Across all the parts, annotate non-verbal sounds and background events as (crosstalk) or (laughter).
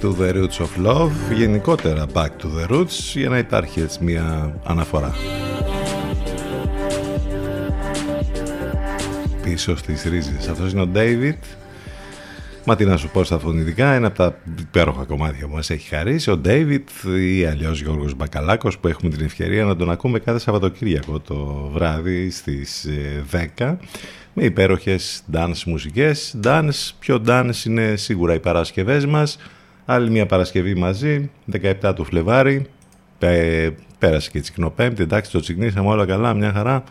To the Roots of Love γενικότερα Back to the Roots για να υπάρχει έτσι μια αναφορά πίσω στις ρίζες αυτός είναι ο David Μα τι να σου πω στα φωνητικά, ένα από τα υπέροχα κομμάτια που μας έχει χαρίσει, ο David ή αλλιώς Γιώργος Μπακαλάκος που έχουμε την ευκαιρία να τον ακούμε κάθε Σαββατοκύριακο το βράδυ στις 10 ε, με υπέροχες dance μουσικές. Dance, πιο dance είναι σίγουρα οι Παρασκευές μας. Άλλη μια Παρασκευή μαζί, 17 του Φλεβάρι. Πέρασε και η Τσικνοπέμπτη, εντάξει το τσικνήσαμε όλα καλά, μια χαρά.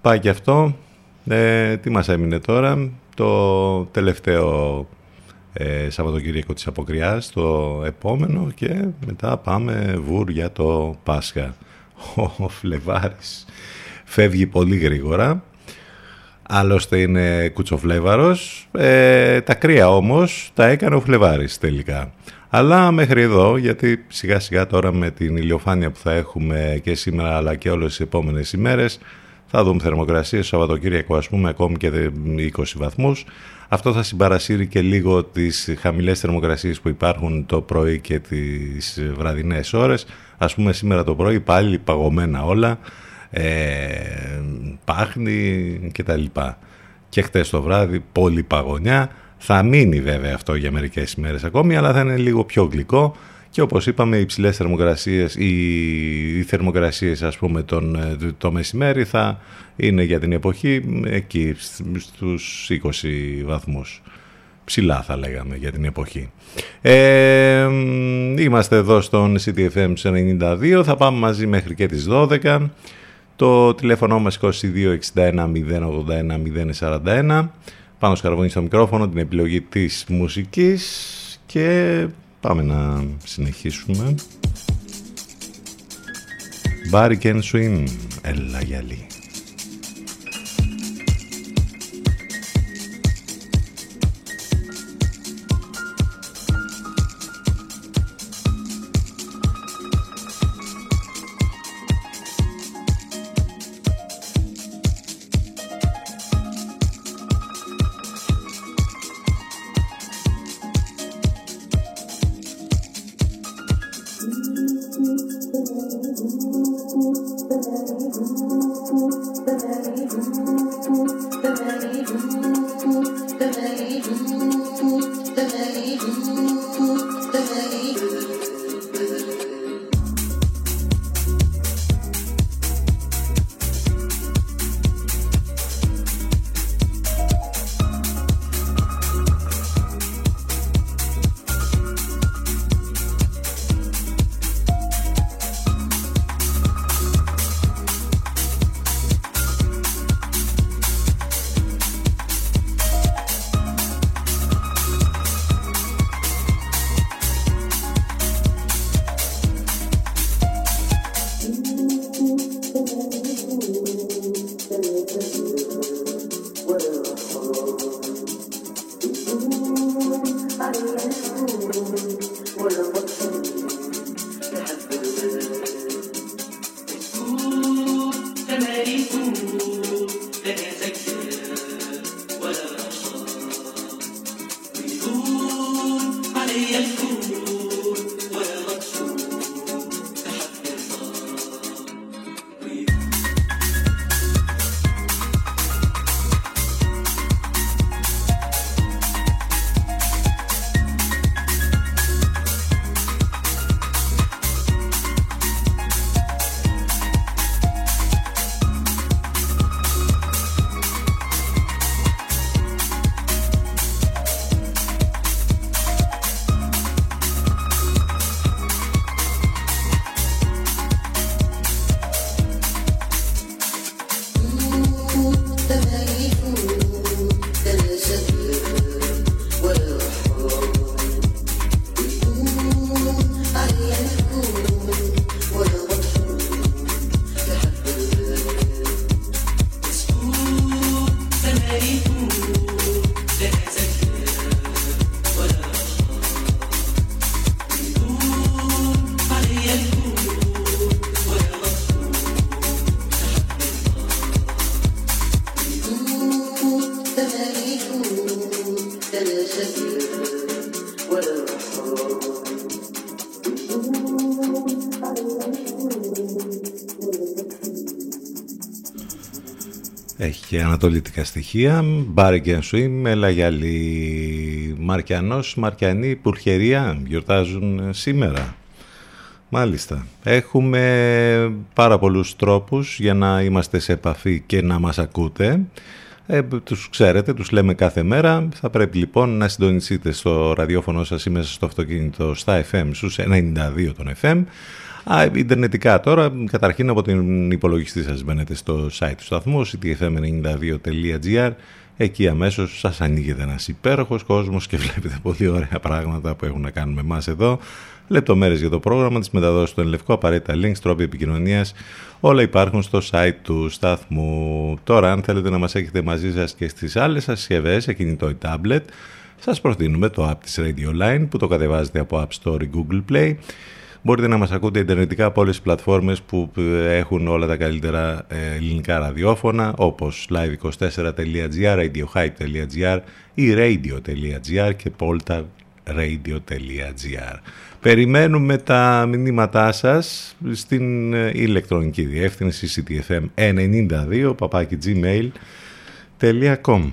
Πάει και αυτό. Ε, τι μας έμεινε τώρα, το τελευταίο ε, Σαββατοκύριακο της Αποκριάς το επόμενο και μετά πάμε βουρ για το Πάσχα. (laughs) Ο Φλεβάρης φεύγει πολύ γρήγορα. Άλλωστε είναι κουτσοφλέβαρος. Ε, τα κρύα όμως τα έκανε ο Φλεβάρης τελικά. Αλλά μέχρι εδώ, γιατί σιγά σιγά τώρα με την ηλιοφάνεια που θα έχουμε και σήμερα αλλά και όλες τις επόμενες ημέρες θα δούμε θερμοκρασίες Σαββατοκύριακο ας πούμε ακόμη και 20 βαθμούς. Αυτό θα συμπαρασύρει και λίγο τις χαμηλές θερμοκρασίες που υπάρχουν το πρωί και τις βραδινές ώρες. Ας πούμε σήμερα το πρωί πάλι παγωμένα όλα, ε, πάχνη κτλ. Και χτες το βράδυ πολύ παγωνιά. Θα μείνει βέβαια αυτό για μερικές ημέρες ακόμη, αλλά θα είναι λίγο πιο γλυκό και όπως είπαμε οι υψηλές θερμοκρασίες, οι, οι θερμοκρασίες ας πούμε τον, το μεσημέρι θα είναι για την εποχή εκεί στους 20 βαθμούς. Ψηλά θα λέγαμε για την εποχή. Ε, είμαστε εδώ στον CTFM 92, θα πάμε μαζί μέχρι και τις 12. Το τηλέφωνο μας 2261 081 041. Πάνω σκαρβούνι στο μικρόφωνο, την επιλογή της μουσικής και πάμε να συνεχίσουμε. Barry Ken Swim, έλα γυαλί. Και ανατολίτικα στοιχεία. Μπάρι και Σουίμ, Ελαγιαλή, Μαρκιανός, Μαρκιανή, Πουρχερία γιορτάζουν σήμερα. Μάλιστα. Έχουμε πάρα πολλούς τρόπους για να είμαστε σε επαφή και να μας ακούτε. Ε, τους ξέρετε, τους λέμε κάθε μέρα. Θα πρέπει λοιπόν να συντονιστείτε στο ραδιόφωνο σας ή μέσα στο αυτοκίνητο στα FM στους 92 των FM. Α, ιντερνετικά τώρα, καταρχήν από την υπολογιστή σας μπαίνετε στο site του σταθμού ctfm92.gr Εκεί αμέσως σας ανοίγεται ένας υπέροχος κόσμος και βλέπετε πολύ ωραία πράγματα που έχουν να κάνουν με εμάς εδώ. Λεπτομέρειες για το πρόγραμμα, τις μεταδόσεις του Ενλευκό, απαραίτητα links, τρόποι επικοινωνίας, όλα υπάρχουν στο site του σταθμού. Τώρα αν θέλετε να μας έχετε μαζί σας και στις άλλες σας συσκευές, σε κινητό ή tablet, σας προτείνουμε το app της Radio Line που το κατεβάζετε από App Store ή Google Play Μπορείτε να μας ακούτε ιντερνετικά από όλες τις πλατφόρμες που ε, έχουν όλα τα καλύτερα ε, ελληνικά ραδιόφωνα όπως live24.gr, radiohype.gr ή radio.gr και poltarradio.gr Περιμένουμε τα μηνύματά σας στην ε, ηλεκτρονική διεύθυνση ctfm92 papakigmail.com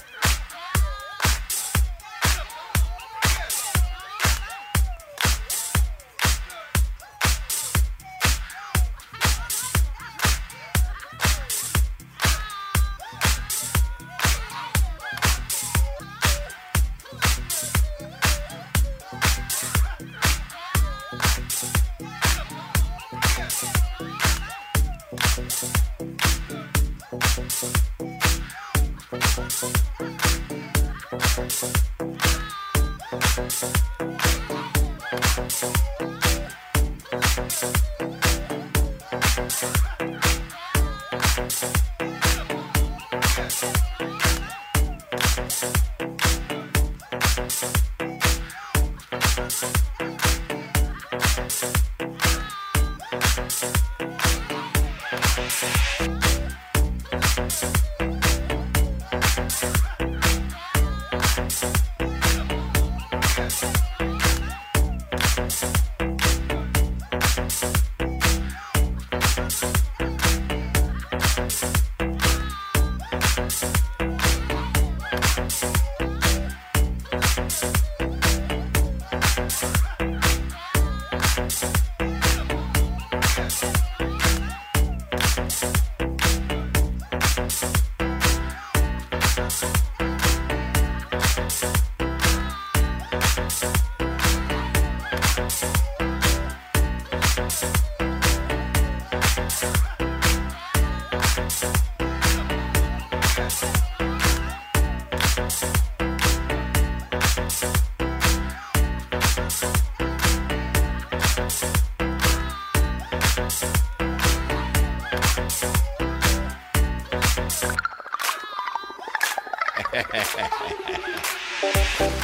Yeah.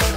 (laughs) (laughs)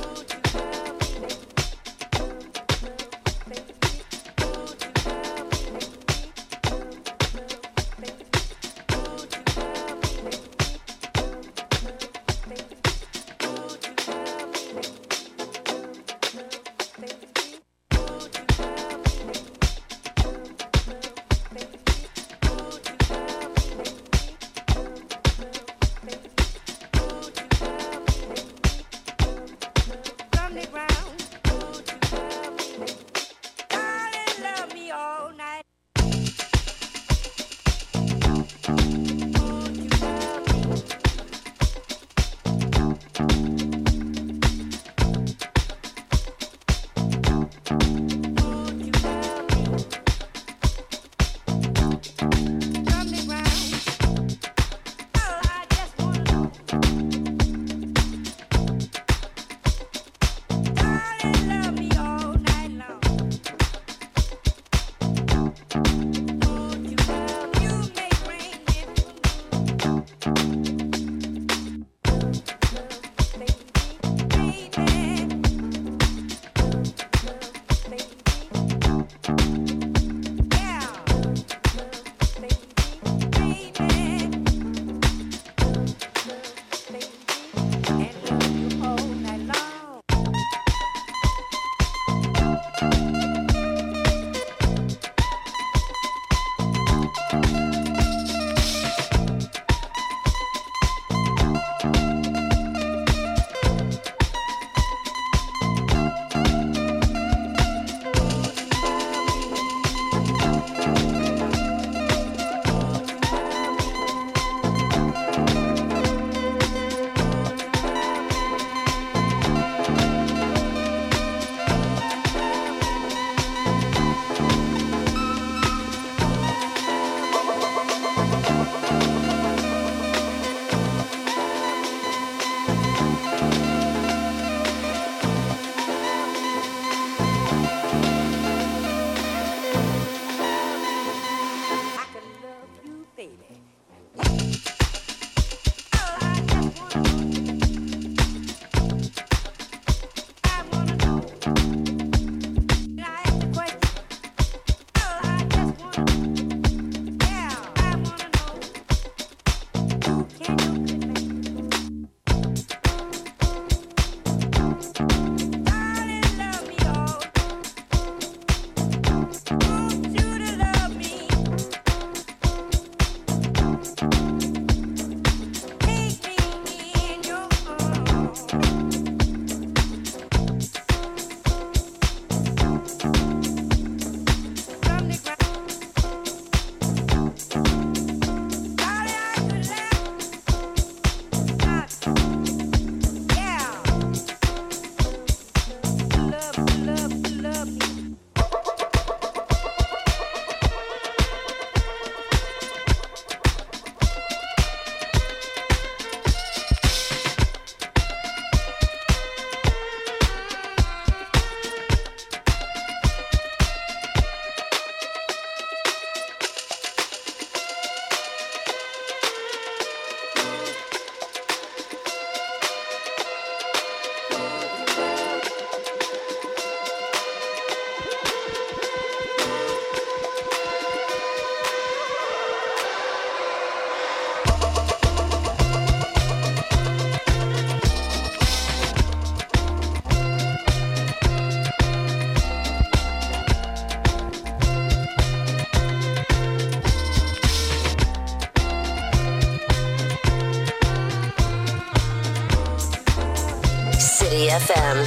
FM.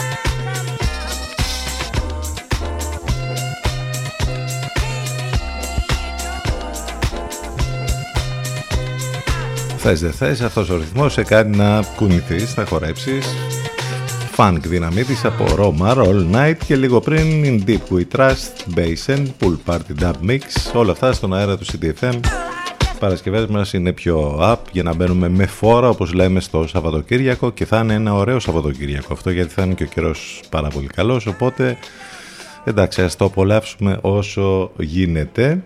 Θες δεν θες, αυτός ο ρυθμός σε κάνει να κουνηθείς, να χορέψεις Funk δύναμή της από Roma, All Night και λίγο πριν In Deep We Trust, Basin, Pool Party Dub Mix όλα αυτά στον αέρα του CDFM Παρασκευές μας είναι πιο up για να μπαίνουμε με φόρα όπως λέμε στο Σαββατοκύριακο και θα είναι ένα ωραίο Σαββατοκύριακο αυτό γιατί θα είναι και ο καιρός πάρα πολύ καλός οπότε εντάξει ας το απολαύσουμε όσο γίνεται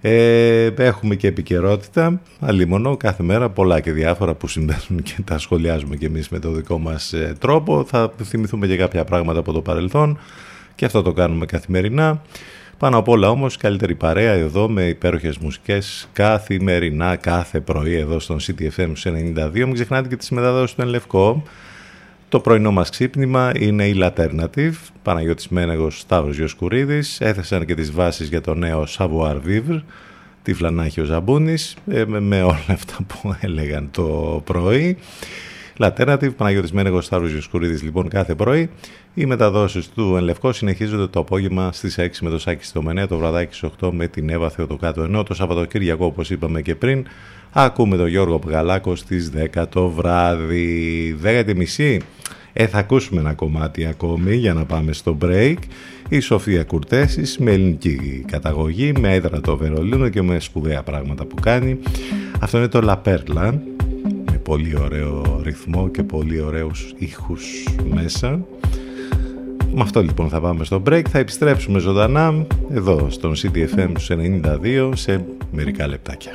ε, έχουμε και επικαιρότητα, αλίμονο, κάθε μέρα πολλά και διάφορα που συμβαίνουν και τα σχολιάζουμε και εμείς με το δικό μας ε, τρόπο. Θα θυμηθούμε και κάποια πράγματα από το παρελθόν και αυτό το κάνουμε καθημερινά. Πάνω απ' όλα όμως καλύτερη παρέα εδώ με υπέροχες μουσικές καθημερινά, κάθε πρωί εδώ στον CTFM 92. Μην ξεχνάτε και τις μεταδόσεις του Ενλευκό. Το πρωινό μας ξύπνημα είναι η Alternative, Παναγιώτης Μένεγος, Σταύρος Γιοσκουρίδης, έθεσαν και τις βάσεις για το νέο Savoir Vivre, τη Φλανάχη ο Ζαμπούνης, ε, με, όλα αυτά που (laughs) έλεγαν το πρωί. Λατέρνατιβ, Παναγιώτης Μένεγος, Σταύρος Γιοσκουρίδης λοιπόν κάθε πρωί. Οι μεταδόσεις του Ενλευκό συνεχίζονται το απόγευμα στις 6 με το Σάκη στο Μενέα, το βραδάκι στις 8 με την Εύα Θεοτοκάτω. Ενώ το Σαββατοκύριακο όπως είπαμε και πριν, ακούμε τον Γιώργο Πγαλάκο στις 10 το βράδυ. 10 τη μισή. Ε, θα ακούσουμε ένα κομμάτι ακόμη για να πάμε στο break. Η Σοφία Κουρτέσης με ελληνική καταγωγή, με έδρα το Βερολίνο και με σπουδαία πράγματα που κάνει. Αυτό είναι το Λαπέρλα, με πολύ ωραίο ρυθμό και πολύ ωραίους ήχους μέσα. Με αυτό λοιπόν θα πάμε στο break. Θα επιστρέψουμε ζωντανά εδώ στον CTFM 92 σε μερικά λεπτάκια.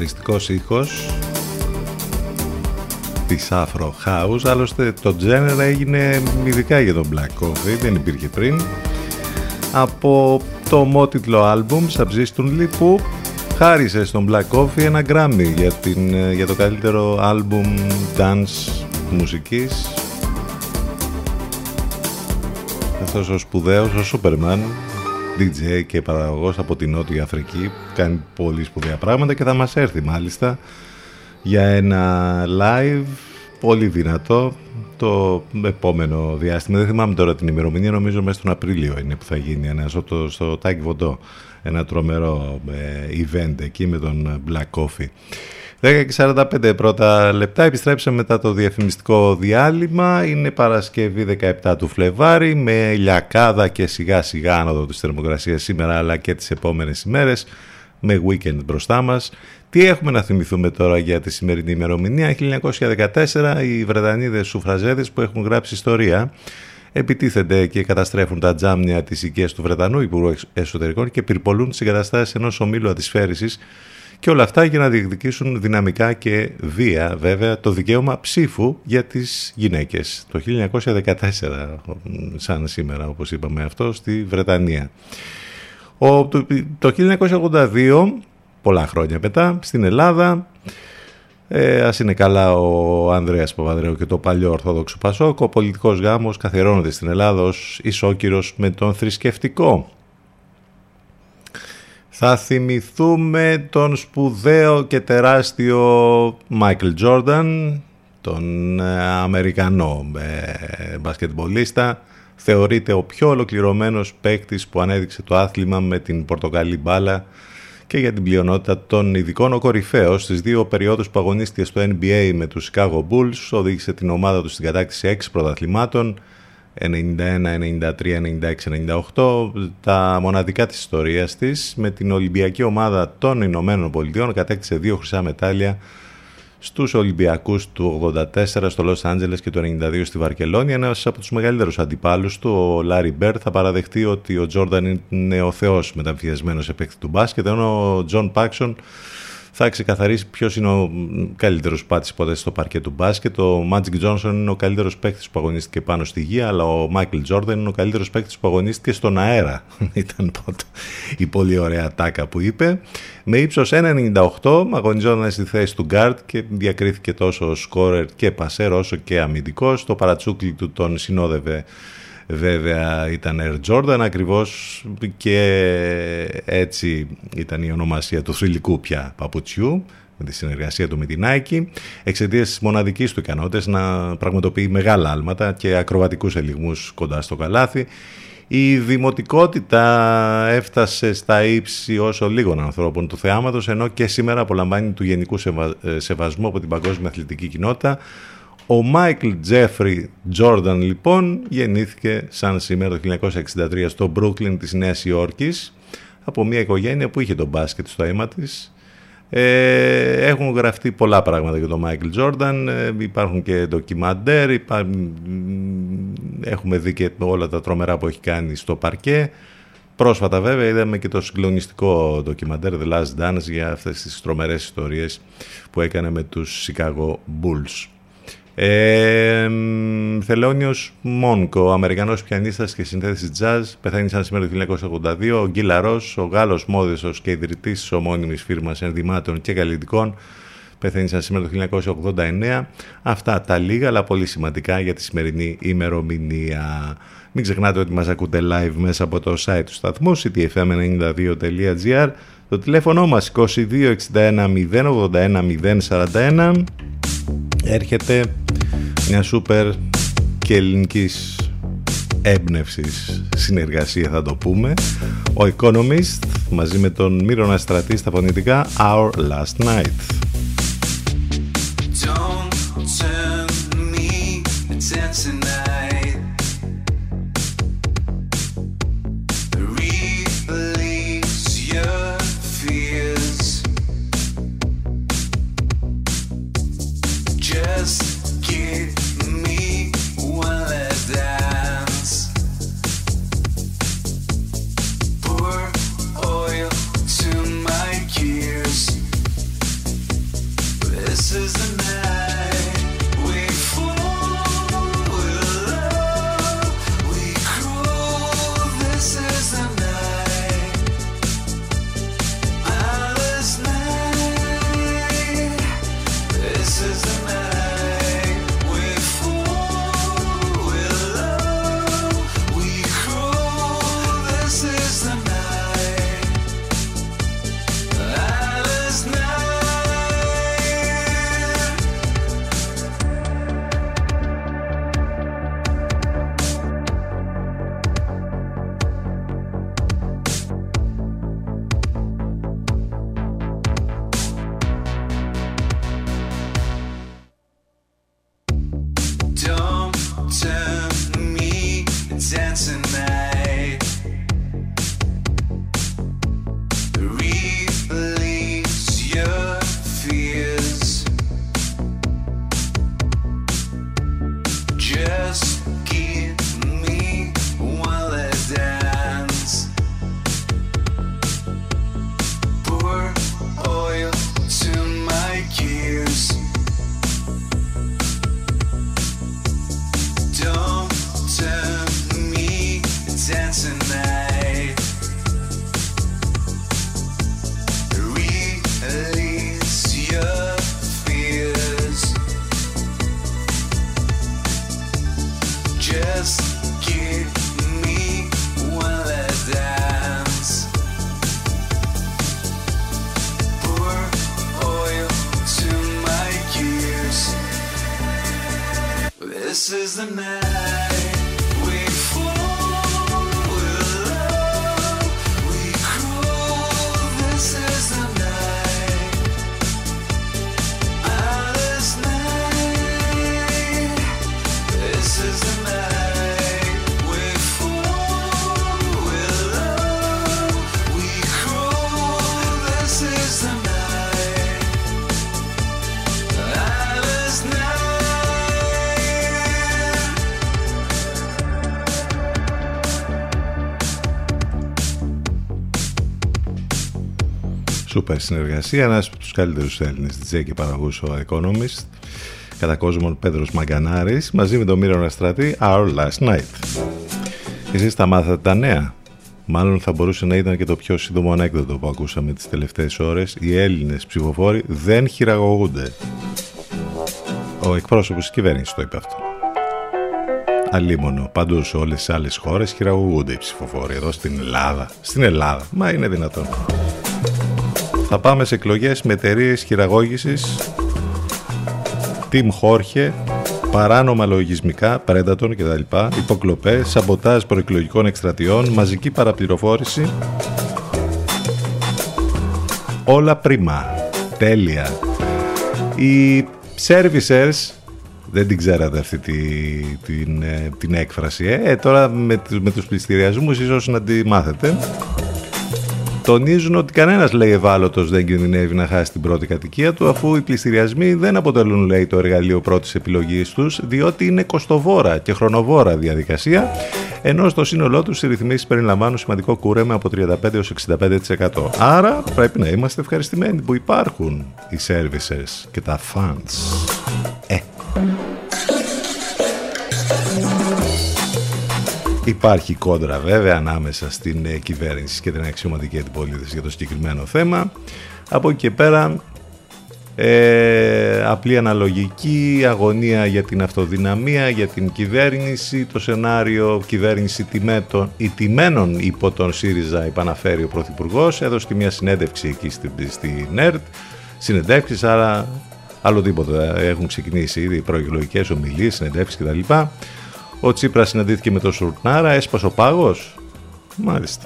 Χαρακτηριστικός ήχος της Afro House. Άλλωστε το genre έγινε ειδικά για τον Black Coffee δεν υπήρχε πριν. Από το ομότιτλο άλμπουμ Subsistently που χάρισε στον Black Coffee ένα Grammy για, την, για το καλύτερο άλμπουμ dance μουσικής. Αυτός ο σπουδαίος, ο Superman DJ και παραγωγός από την Νότια Αφρική κάνει πολύ σπουδαία πράγματα και θα μας έρθει μάλιστα για ένα live πολύ δυνατό το επόμενο διάστημα. Δεν θυμάμαι τώρα την ημερομηνία, νομίζω μέσα στον Απρίλιο είναι που θα γίνει ένα στο, στο Τάκη Βοντό. Ένα τρομερό ε, event εκεί με τον Black Coffee. 10 και 45 πρώτα λεπτά. Επιστρέψαμε μετά το διαφημιστικό διάλειμμα. Είναι Παρασκευή 17 του Φλεβάρι με λιακάδα και σιγά σιγά άνοδο της θερμοκρασίας σήμερα αλλά και τις επόμενες ημέρες με weekend μπροστά μας. Τι έχουμε να θυμηθούμε τώρα για τη σημερινή ημερομηνία; 1914 οι Βρετανίδες σουφραζέδες που έχουν γράψει ιστορία επιτίθενται και καταστρέφουν τα τζάμια της οικίας του Βρετανού Υπουργού Εσωτερικών και πυρπολούν τις εγκαταστάσεις ενός ομίλου αντισφαίρησης και όλα αυτά για να διεκδικήσουν δυναμικά και βία βέβαια το δικαίωμα ψήφου για τις γυναίκες. Το 1914 σαν σήμερα όπως είπαμε αυτό στη Βρετανία. Ο, το 1982 πολλά χρόνια μετά στην Ελλάδα ε, ας είναι καλά ο Ανδρέας Παπαδρέου και το παλιό Ορθόδοξο Πασόκ. Ο πολιτικός γάμος καθιερώνεται στην Ελλάδα ως ισόκυρος με τον θρησκευτικό. Θα θυμηθούμε τον σπουδαίο και τεράστιο Μάικλ Τζόρνταν, τον ε, Αμερικανό ε, μπασκετμπολίστα. Θεωρείται ο πιο ολοκληρωμένος παίκτης που ανέδειξε το άθλημα με την πορτοκαλί μπάλα και για την πλειονότητα των ειδικών ο κορυφαίος στις δύο περιόδους που αγωνίστηκε στο NBA με τους Chicago Bulls, οδήγησε την ομάδα του στην κατάκτηση 6 πρωταθλημάτων 91, 93, 96, 98 τα μοναδικά της ιστορίας της με την Ολυμπιακή Ομάδα των Ηνωμένων Πολιτειών κατέκτησε δύο χρυσά μετάλλια στους Ολυμπιακούς του 84 στο Λος Άντζελες και του 92 στη Βαρκελόνη. Ένας από τους μεγαλύτερους αντιπάλους του, ο Λάρι Μπερντ, θα παραδεχτεί ότι ο Τζόρνταν είναι ο θεός μεταμφιεσμένος σε παίκτης του μπάσκετ, ενώ ο Τζον Πάξον θα ξεκαθαρίσει ποιος είναι ο καλύτερος παίκτης ποτέ στο παρκέ του μπάσκετ. Ο Μάτζικ Τζόνσον είναι ο καλύτερος παίκτης που αγωνίστηκε πάνω στη γη, αλλά ο Μάικλ Τζόρνταν είναι ο καλύτερος παίκτης που αγωνίστηκε στον αέρα. (laughs) Ήταν η πολύ ωραία ατάκα που είπε. Με ύψος 1,98 αγωνιζόταν στη θέση του γκαρντ και διακρίθηκε τόσο σκόρερ και πασέρ όσο και αμυντικός. Το παρατσούκλι του τον συνόδευε βέβαια ήταν Air Jordan ακριβώς και έτσι ήταν η ονομασία του θρυλικού πια παπουτσιού με τη συνεργασία του με την Nike εξαιτίας της μοναδικής του ικανότητας να πραγματοποιεί μεγάλα άλματα και ακροβατικούς ελιγμούς κοντά στο καλάθι. Η δημοτικότητα έφτασε στα ύψη όσο λίγων ανθρώπων του θεάματος ενώ και σήμερα απολαμβάνει του γενικού ε, σεβασμού από την παγκόσμια αθλητική κοινότητα ο Μάικλ Τζέφρι Τζόρνταν λοιπόν γεννήθηκε σαν σήμερα το 1963 στο Μπρούκλιν της Νέας Υόρκης από μια οικογένεια που είχε το μπάσκετ στο αίμα της. Ε, έχουν γραφτεί πολλά πράγματα για τον Μάικλ Τζόρνταν, ε, υπάρχουν και ντοκιμαντέρ, έχουμε δει και όλα τα τρομερά που έχει κάνει στο παρκέ. Πρόσφατα βέβαια είδαμε και το συγκλονιστικό ντοκιμαντέρ The Last Dance για αυτές τις τρομερές ιστορίες που έκανε με τους Chicago Bulls. Ε, Θελόνιος Μόνκο, ο Αμερικανός πιανίστας και συνθέτης jazz, πεθαίνει σαν σήμερα το 1982. Ο Γκίλαρος, ο Γάλλος μόδεσος και ιδρυτής της ομώνυμης φίρμας ενδυμάτων και καλλιτικών, πεθαίνει σαν σήμερα το 1989. Αυτά τα λίγα, αλλά πολύ σημαντικά για τη σημερινή ημερομηνία. Μην ξεχνάτε ότι μας ακούτε live μέσα από το site του σταθμού ctfm92.gr το τηλέφωνο μας 2261 081 041 έρχεται μια σούπερ και ελληνικής έμπνευσης συνεργασία θα το πούμε. Ο Economist μαζί με τον Μύρονα Στρατή στα φωνητικά Our Last Night Σούπερ συνεργασία, ένας από τους καλύτερους Έλληνες DJ και παραγούς ο Economist κατά κόσμον Πέδρος Μαγκανάρης μαζί με τον Μύρο Αστράτη Our Last Night. Εσείς τα μάθατε τα νέα. Μάλλον θα μπορούσε να ήταν και το πιο σύντομο ανέκδοτο που ακούσαμε τις τελευταίες ώρες. Οι Έλληνες ψηφοφόροι δεν χειραγωγούνται. Ο εκπρόσωπος της κυβέρνησης το είπε αυτό. Αλίμονο. Παντού σε όλες τις άλλες χώρες χειραγωγούνται οι ψηφοφόροι. Εδώ στην Ελλάδα. Στην Ελλάδα. Μα είναι δυνατόν. Θα πάμε σε εκλογές με εταιρείες χειραγώγησης Team Χόρχε παράνομα λογισμικά, Predator κτλ. Υποκλοπές, σαμποτάζ προεκλογικών εκστρατιών, μαζική παραπληροφόρηση. Όλα πρίμα. Τέλεια. Οι servicers δεν την ξέρατε αυτή τη, την, ε, την έκφραση. Ε. ε, τώρα με, με τους πληστηριασμούς ίσως να τη μάθετε τονίζουν ότι κανένας λέει ευάλωτος δεν κινδυνεύει να χάσει την πρώτη κατοικία του, αφού οι πληστηριασμοί δεν αποτελούν, λέει, το εργαλείο πρώτης επιλογής τους, διότι είναι κοστοβόρα και χρονοβόρα διαδικασία, ενώ στο σύνολό τους οι ρυθμίσεις περιλαμβάνουν σημαντικό κούρεμα από 35 έως 65%. Άρα πρέπει να είμαστε ευχαριστημένοι που υπάρχουν οι services και τα funds. Ε. Υπάρχει κόντρα βέβαια ανάμεσα στην ε, κυβέρνηση και την αξιωματική αντιπολίτευση για το συγκεκριμένο θέμα. Από εκεί και πέρα ε, απλή αναλογική αγωνία για την αυτοδυναμία, για την κυβέρνηση, το σενάριο κυβέρνηση τιμέτων, η τιμένων υπό τον ΣΥΡΙΖΑ επαναφέρει ο Πρωθυπουργός, έδωσε και μια συνέντευξη εκεί στην, στη ΝΕΡΤ, συνεντεύξεις, άρα άλλο τίποτα. Έχουν ξεκινήσει ήδη προεκλογικές ομιλίες, συνεντεύξεις κτλ. Ο Τσίπρας συναντήθηκε με τον Σουρνάρα, έσπασε ο πάγος. Μάλιστα.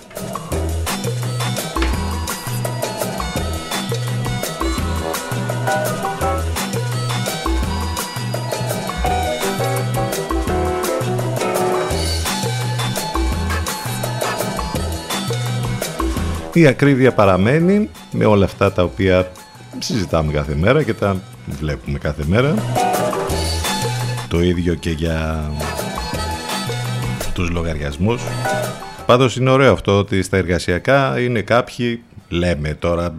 Η ακρίβεια παραμένει με όλα αυτά τα οποία συζητάμε κάθε μέρα και τα βλέπουμε κάθε μέρα. Το ίδιο και για τους λογαριασμούς. Πάντως είναι ωραίο αυτό ότι στα εργασιακά είναι κάποιοι, λέμε τώρα,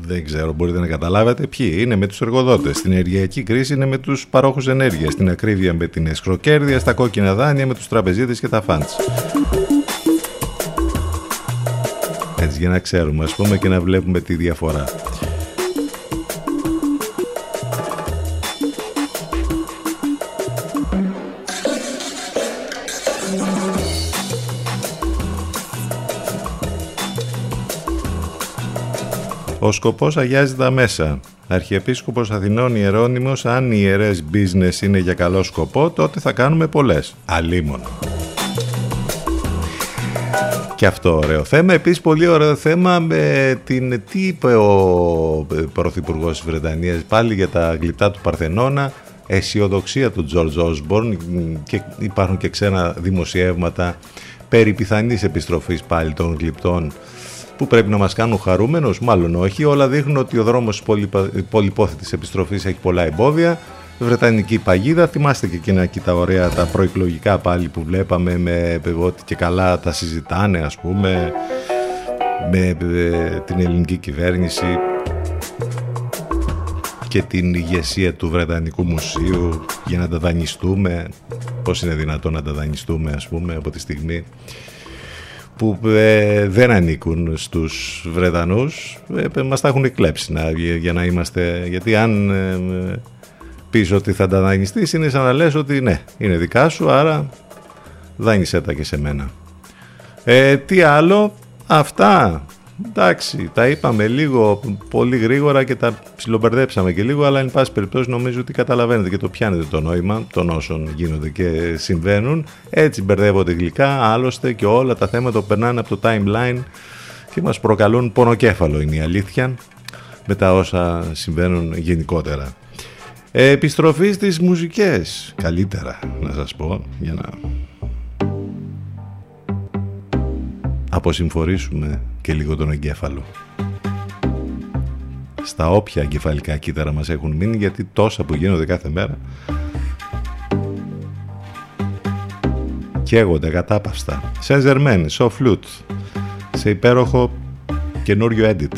δεν ξέρω, μπορείτε να καταλάβετε ποιοι, είναι με τους εργοδότες. Στην ενεργειακή κρίση είναι με τους παρόχους ενέργειας, στην ακρίβεια με την εσχροκέρδεια, στα κόκκινα δάνεια με τους τραπεζίτες και τα φάντς. Έτσι για να ξέρουμε ας πούμε και να βλέπουμε τη διαφορά. Ο σκοπός αγιάζει τα μέσα. Αρχιεπίσκοπος Αθηνών Ιερώνυμος, αν οι ιερές business είναι για καλό σκοπό, τότε θα κάνουμε πολλές. Αλίμονο. Και αυτό ωραίο θέμα. Επίσης πολύ ωραίο θέμα με την... Τι είπε ο Πρωθυπουργός της Βρετανίας πάλι για τα γλυπτά του Παρθενώνα. Αισιοδοξία του George Osborne και υπάρχουν και ξένα δημοσιεύματα περί πιθανής επιστροφής πάλι των γλυπτών που πρέπει να μας κάνουν χαρούμενους, μάλλον όχι. Όλα δείχνουν ότι ο δρόμος της πολυπόθετης επιστροφής έχει πολλά εμπόδια. Βρετανική παγίδα, θυμάστε και εκείνα εκεί τα ωραία τα προεκλογικά πάλι που βλέπαμε με ότι και καλά τα συζητάνε ας πούμε με ε, την ελληνική κυβέρνηση και την ηγεσία του Βρετανικού Μουσείου για να τα δανειστούμε πώς είναι δυνατόν να τα δανειστούμε ας πούμε από τη στιγμή που ε, δεν ανήκουν στους Βρετανούς ε, μας τα έχουν κλέψει να, για, να είμαστε γιατί αν ε, πεις ότι θα τα δανειστείς είναι σαν να λες ότι ναι είναι δικά σου άρα δάνεισέ τα και σε μένα. Ε, τι άλλο αυτά εντάξει, τα είπαμε λίγο πολύ γρήγορα και τα ψιλομπερδέψαμε και λίγο, αλλά εν πάση περιπτώσει νομίζω ότι καταλαβαίνετε και το πιάνετε το νόημα των όσων γίνονται και συμβαίνουν. Έτσι μπερδεύονται γλυκά, άλλωστε και όλα τα θέματα που περνάνε από το timeline και μας προκαλούν πονοκέφαλο είναι η αλήθεια με τα όσα συμβαίνουν γενικότερα. Επιστροφή στις μουσικές, καλύτερα να σας πω, για να αποσυμφορήσουμε και λίγο τον εγκέφαλο. Στα όποια εγκεφαλικά κύτταρα μας έχουν μείνει, γιατί τόσα που γίνονται κάθε μέρα καίγονται κατάπαυστα. Σε ζερμέν, so flute, σε υπέροχο καινούριο edit.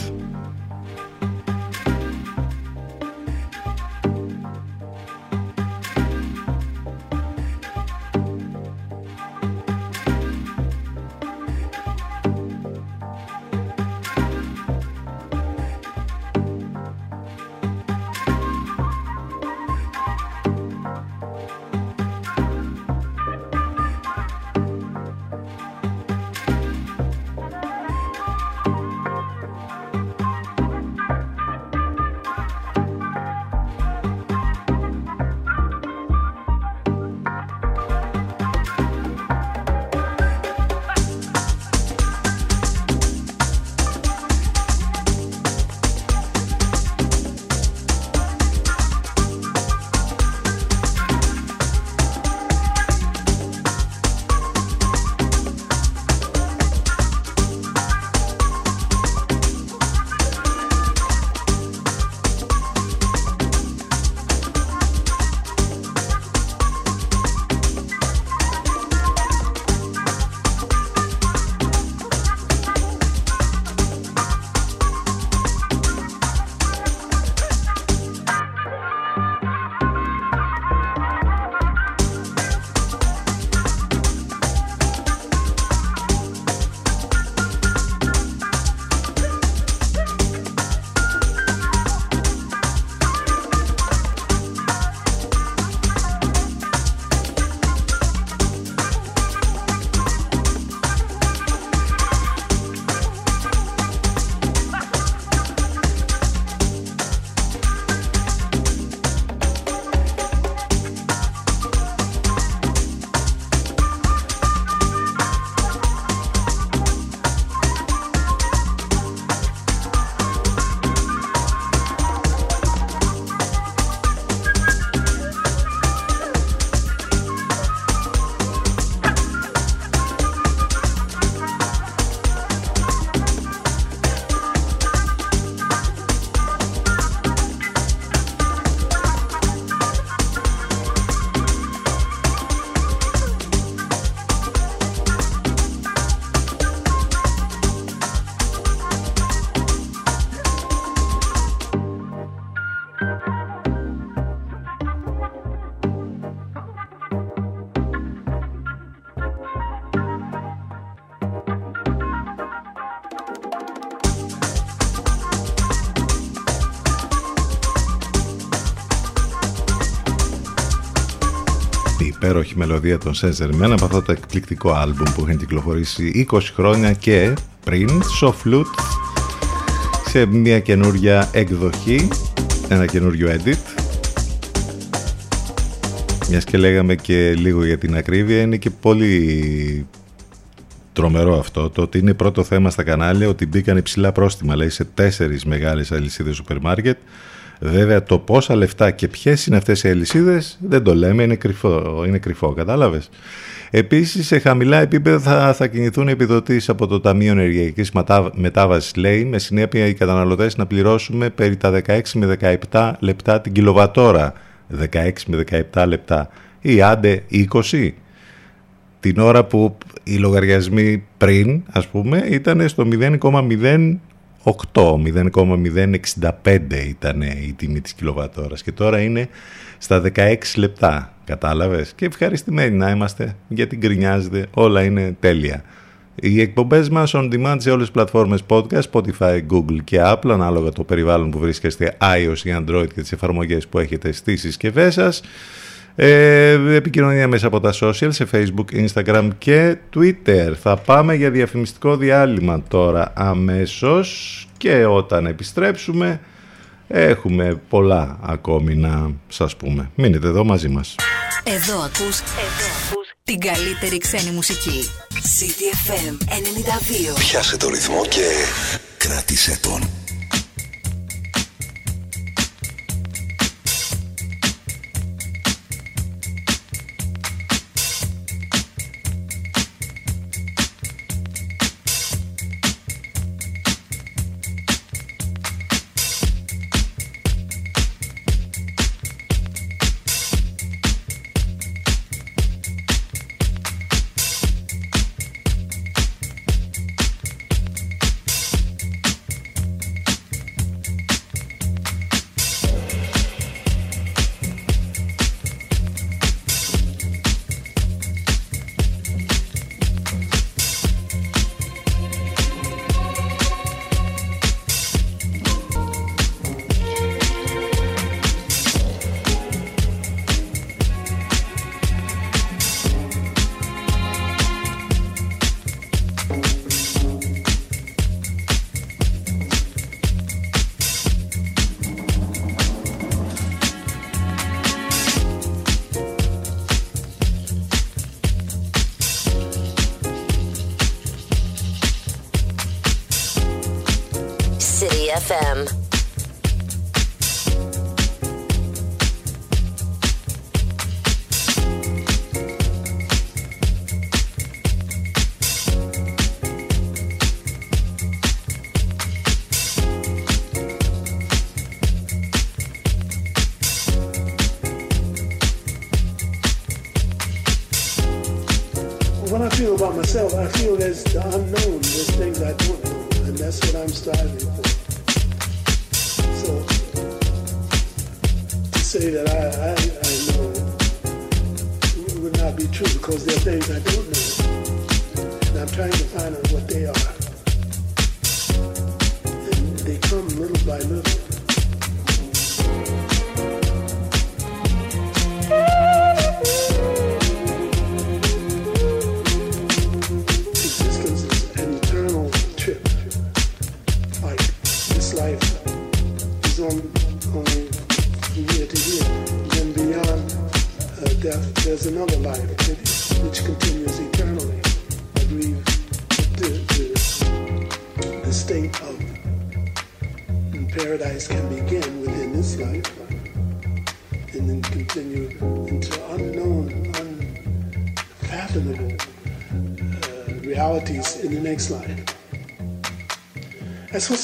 Υπέροχη μελωδία των Saint από αυτό το εκπληκτικό άλμπουμ που είχαν κυκλοφορήσει 20 χρόνια και πριν So Flute σε μια καινούρια εκδοχή ένα καινούριο edit. Μιας και λέγαμε και λίγο για την ακρίβεια είναι και πολύ τρομερό αυτό το ότι είναι πρώτο θέμα στα κανάλια ότι μπήκαν υψηλά πρόστιμα λέει σε τέσσερις μεγάλες αλυσίδες σούπερ μάρκετ Βέβαια το πόσα λεφτά και ποιες είναι αυτές οι αλυσίδες δεν το λέμε, είναι κρυφό, είναι κρυφό κατάλαβες. Επίσης σε χαμηλά επίπεδα θα, θα κινηθούν επιδοτήσεις από το Ταμείο Ενεργειακής Μετάβασης λέει με συνέπεια οι καταναλωτές να πληρώσουμε περί τα 16 με 17 λεπτά την κιλοβατόρα. 16 με 17 λεπτά ή άντε 20 την ώρα που οι λογαριασμοί πριν ας πούμε ήταν στο 0,0 8, 0,065 ήταν η τιμή της κιλοβατόρας και τώρα είναι στα 16 λεπτά, κατάλαβες; Και ευχαριστημένοι να είμαστε γιατί γκρινιάζετε, όλα είναι τέλεια. Οι εκπομπές μας on demand σε όλες τις πλατφόρμες podcast, Spotify, Google και Apple, ανάλογα το περιβάλλον που βρίσκεστε iOS ή Android και τις εφαρμογές που έχετε στις συσκευές σας. Ε, επικοινωνία μέσα από τα social σε facebook, instagram και twitter. Θα πάμε για διαφημιστικό διάλειμμα τώρα αμέσως και όταν επιστρέψουμε έχουμε πολλά ακόμη να σας πούμε. Μείνετε εδώ μαζί μας. Εδώ ακούς, εδώ ακούς την καλύτερη ξένη μουσική. CDFM 92. Πιάσε το ρυθμό και κράτησε τον.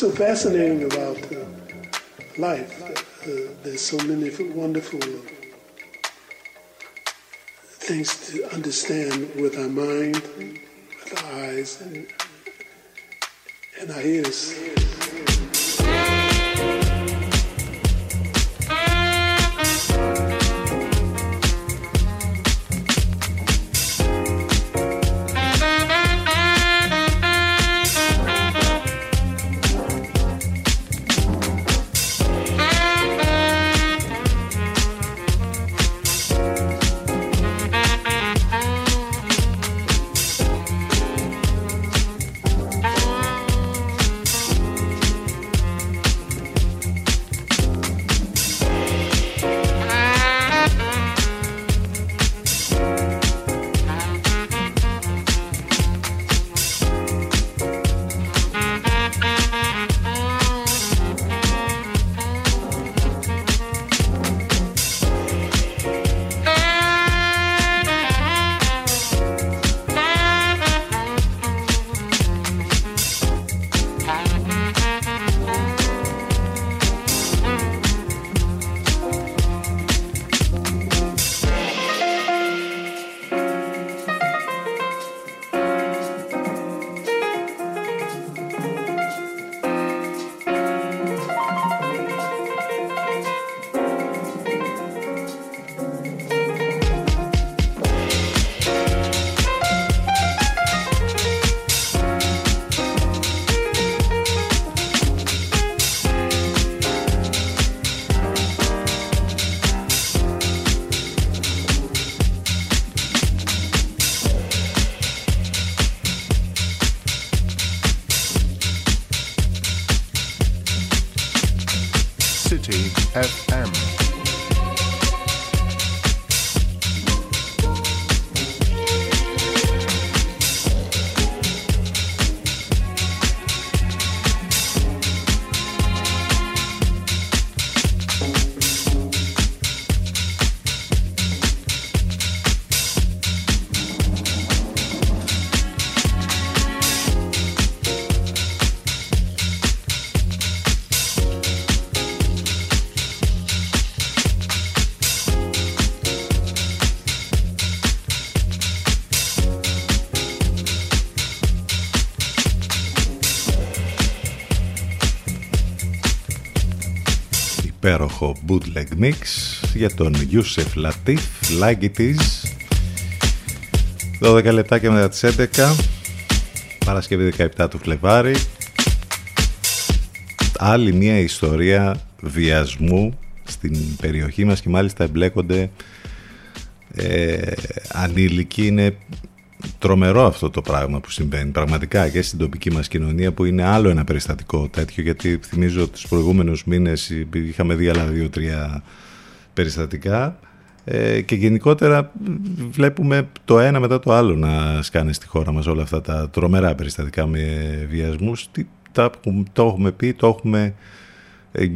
So fascinating about uh, life. Uh, there's so many wonderful things to understand with our mind, with our eyes, and, and our ears. Bootleg mix για τον Yusuf Latif, Like It Is. 12 λεπτάκια μετά τις 11 Παρασκευή 17 του Φλεβάρι. Άλλη μια ιστορία βιασμού στην περιοχή μας και μάλιστα εμπλέκονται ε, ανήλικοι είναι τρομερό αυτό το πράγμα που συμβαίνει πραγματικά και στην τοπική μας κοινωνία που είναι άλλο ένα περιστατικό τέτοιο γιατί θυμίζω τους προηγούμενους μήνες είχαμε δει άλλα δύο-τρία περιστατικά ε, και γενικότερα βλέπουμε το ένα μετά το άλλο να σκάνε στη χώρα μας όλα αυτά τα τρομερά περιστατικά με βιασμούς. Τα, το έχουμε πει, το έχουμε ε,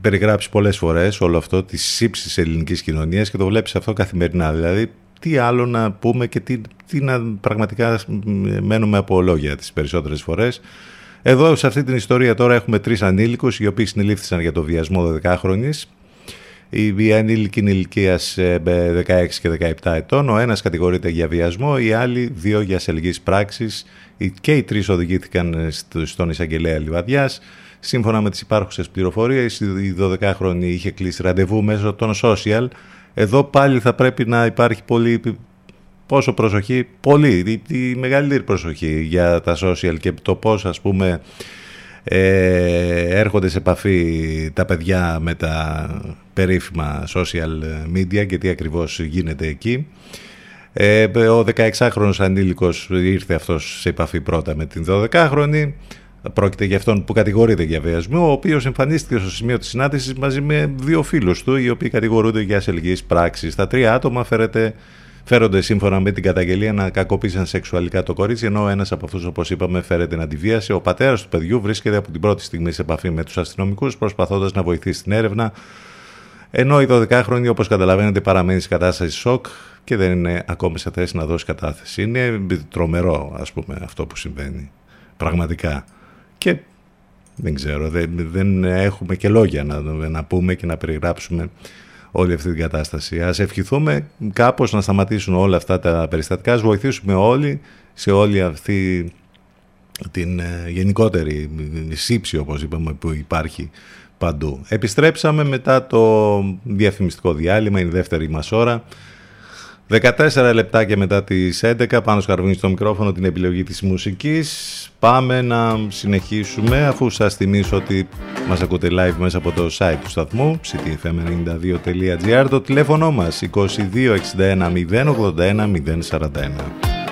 περιγράψει πολλές φορές όλο αυτό της ύψης ελληνικής κοινωνίας και το βλέπεις αυτό καθημερινά. Δηλαδή τι άλλο να πούμε και τι, τι να πραγματικά μένουμε από λόγια τις περισσότερες φορές. Εδώ σε αυτή την ιστορία τώρα έχουμε τρεις ανήλικους οι οποίοι συνελήφθησαν για το βιασμό 12χρονης. Η ανήλικη είναι ηλικία 16 και 17 ετών. Ο ένας κατηγορείται για βιασμό, οι άλλοι δύο για σελγής πράξης. Και οι τρεις οδηγήθηκαν στον εισαγγελέα Λιβαδιάς. Σύμφωνα με τις υπάρχουσες πληροφορίες, η 12χρονη είχε κλείσει ραντεβού μέσω των social εδώ πάλι θα πρέπει να υπάρχει πολύ, πόσο προσοχή, πολύ, η, μεγαλύτερη προσοχή για τα social και το πώς ας πούμε ε, έρχονται σε επαφή τα παιδιά με τα περίφημα social media και τι ακριβώς γίνεται εκεί. Ε, ο 16χρονος ανήλικος ήρθε αυτός σε επαφή πρώτα με την 12χρονη Πρόκειται για αυτόν που κατηγορείται για βιασμό, ο οποίος εμφανίστηκε στο σημείο της συνάντησης μαζί με δύο φίλους του, οι οποίοι κατηγορούνται για ασελγή πράξη. Τα τρία άτομα φέρεται, φέρονται σύμφωνα με την καταγγελία να κακοποίησαν σεξουαλικά το κορίτσι, ενώ ένας από αυτούς, όπως είπαμε, φέρεται να τη βίασε. Ο πατέρας του παιδιού βρίσκεται από την πρώτη στιγμή σε επαφή με τους αστυνομικούς, προσπαθώντας να βοηθήσει την έρευνα. Ενώ η 12χρονη, όπως καταλαβαίνετε, παραμένει σε κατάσταση σοκ και δεν είναι ακόμη σε θέση να δώσει κατάθεση. Είναι τρομερό, ας πούμε, αυτό που συμβαίνει. Πραγματικά. Και δεν ξέρω, δεν, δεν έχουμε και λόγια να, να πούμε και να περιγράψουμε όλη αυτή την κατάσταση. Ας ευχηθούμε κάπως να σταματήσουν όλα αυτά τα περιστατικά, ας βοηθήσουμε όλοι σε όλη αυτή την ε, γενικότερη σύψη όπως είπαμε που υπάρχει παντού. Επιστρέψαμε μετά το διαφημιστικό διάλειμμα, είναι η δεύτερη μας ώρα. 14 λεπτάκια μετά τις 11 πάνω σκαρβούνι στο μικρόφωνο την επιλογή της μουσικής. Πάμε να συνεχίσουμε αφού σας θυμίσω ότι μας ακούτε live μέσα από το site του σταθμού ctfm92.gr το τηλέφωνο μας 2261 081 041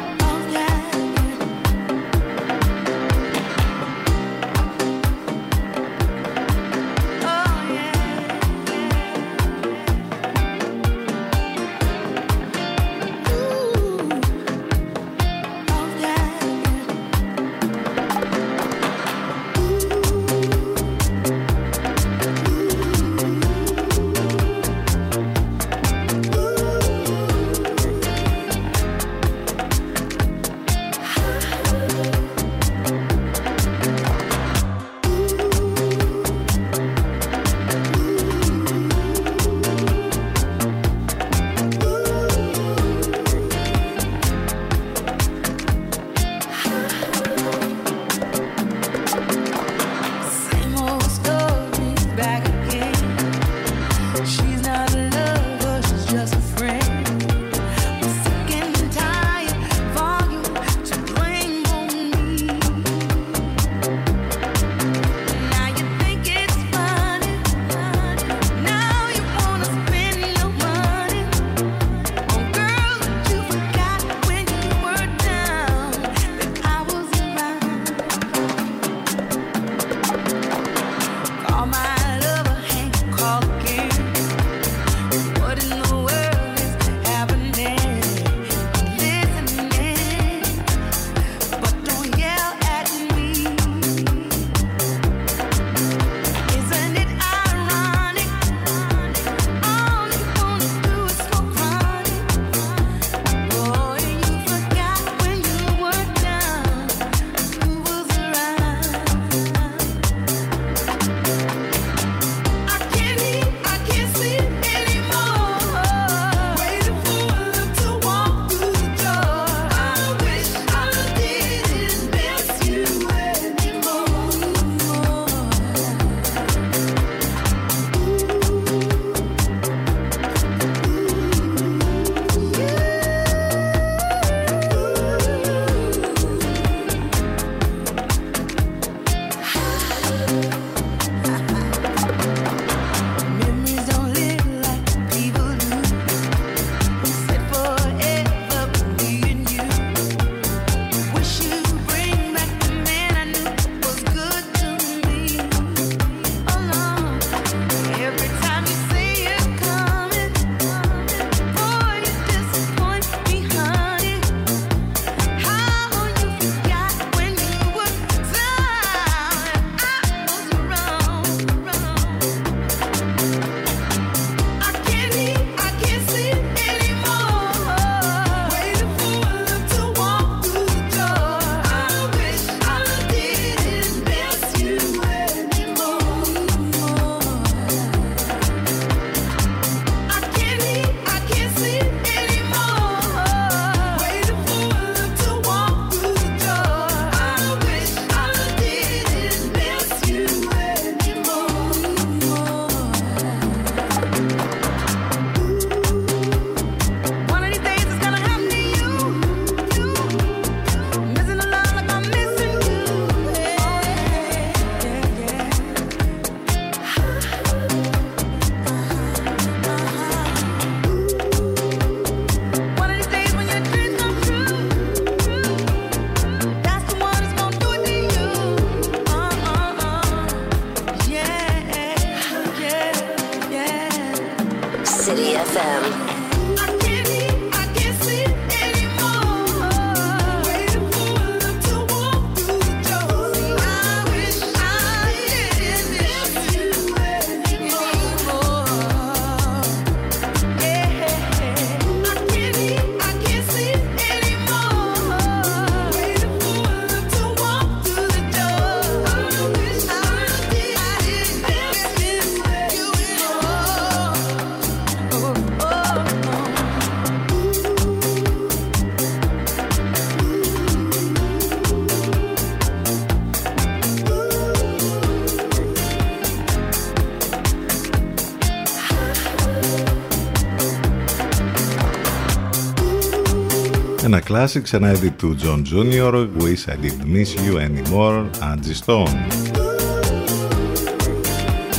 Ένα classic, ένα edit του John Jr. Wish I didn't miss you anymore, Angie Stone.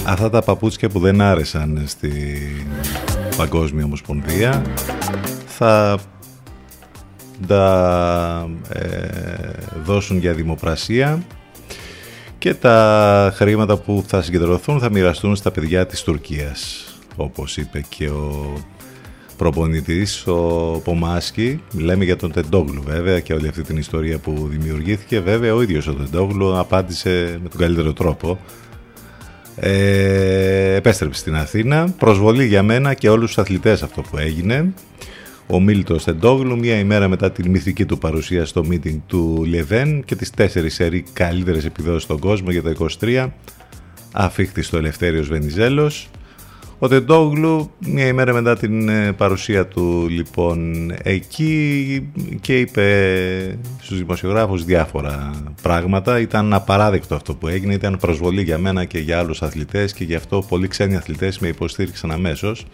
Αυτά τα παπούτσια που δεν άρεσαν στη Παγκόσμια Ομοσπονδία θα τα ε, δώσουν για δημοπρασία και τα χρήματα που θα συγκεντρωθούν θα μοιραστούν στα παιδιά της Τουρκίας όπως είπε και ο προπονητής ο Πομάσκι. Λέμε για τον Τεντόγλου βέβαια και όλη αυτή την ιστορία που δημιουργήθηκε. Βέβαια ο ίδιος ο Τεντόγλου απάντησε με τον καλύτερο τρόπο. Ε, επέστρεψε στην Αθήνα. Προσβολή για μένα και όλους τους αθλητές αυτό που έγινε. Ο Μίλτος Τεντόγλου μία ημέρα μετά την μυθική του παρουσία στο meeting του Λεβέν και τις τέσσερις σερί καλύτερες επιδόσεις στον κόσμο για το 23 αφήχθη στο Ελευθέριος Βενιζέλος ο Τεντόγλου μια ημέρα μετά την ε, παρουσία του λοιπόν εκεί και είπε στους δημοσιογράφους διάφορα πράγματα. Ήταν απαράδεκτο αυτό που έγινε, ήταν προσβολή για μένα και για άλλους αθλητές και γι' αυτό πολλοί ξένοι αθλητές με υποστήριξαν αμέσως.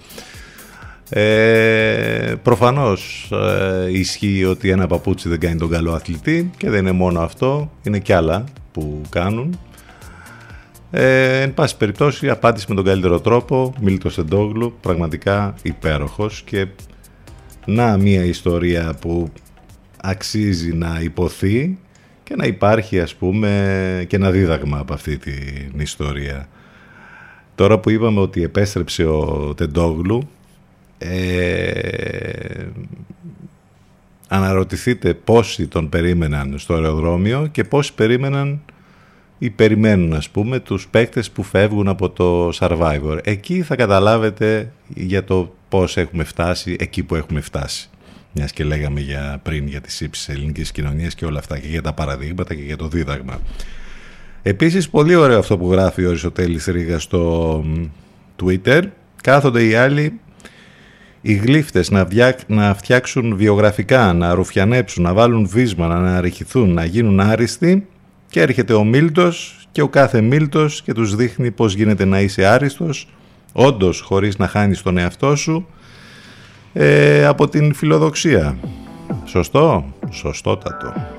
Ε, προφανώς ε, ισχύει ότι ένα παπούτσι δεν κάνει τον καλό αθλητή και δεν είναι μόνο αυτό, είναι κι άλλα που κάνουν. Ε, εν πάση περιπτώσει, απάντησε με τον καλύτερο τρόπο. Μίλτος Σεντόγλου, πραγματικά υπέροχος και να μια ιστορία που αξίζει να υποθεί και να υπάρχει ας πούμε και ένα δίδαγμα από αυτή την ιστορία. Τώρα που είπαμε ότι επέστρεψε ο Τεντόγλου ε, αναρωτηθείτε πόσοι τον περίμεναν στο αεροδρόμιο και πόσοι περίμεναν ή περιμένουν ας πούμε τους παίκτες που φεύγουν από το Survivor. Εκεί θα καταλάβετε για το πώς έχουμε φτάσει εκεί που έχουμε φτάσει. Μιας και λέγαμε για, πριν για τις ύψεις της ελληνικής κοινωνίας και όλα αυτά και για τα παραδείγματα και για το δίδαγμα. Επίσης πολύ ωραίο αυτό που γράφει ο Αριστοτέλης Ρίγα στο Twitter. Κάθονται οι άλλοι οι γλύφτες να, να φτιάξουν βιογραφικά, να ρουφιανέψουν, να βάλουν βίσμα, να αναρριχηθούν, να γίνουν άριστοι και έρχεται ο Μίλτος και ο κάθε Μίλτος και τους δείχνει πώς γίνεται να είσαι άριστος, όντως χωρίς να χάνεις τον εαυτό σου, ε, από την φιλοδοξία. Σωστό, σωστότατο.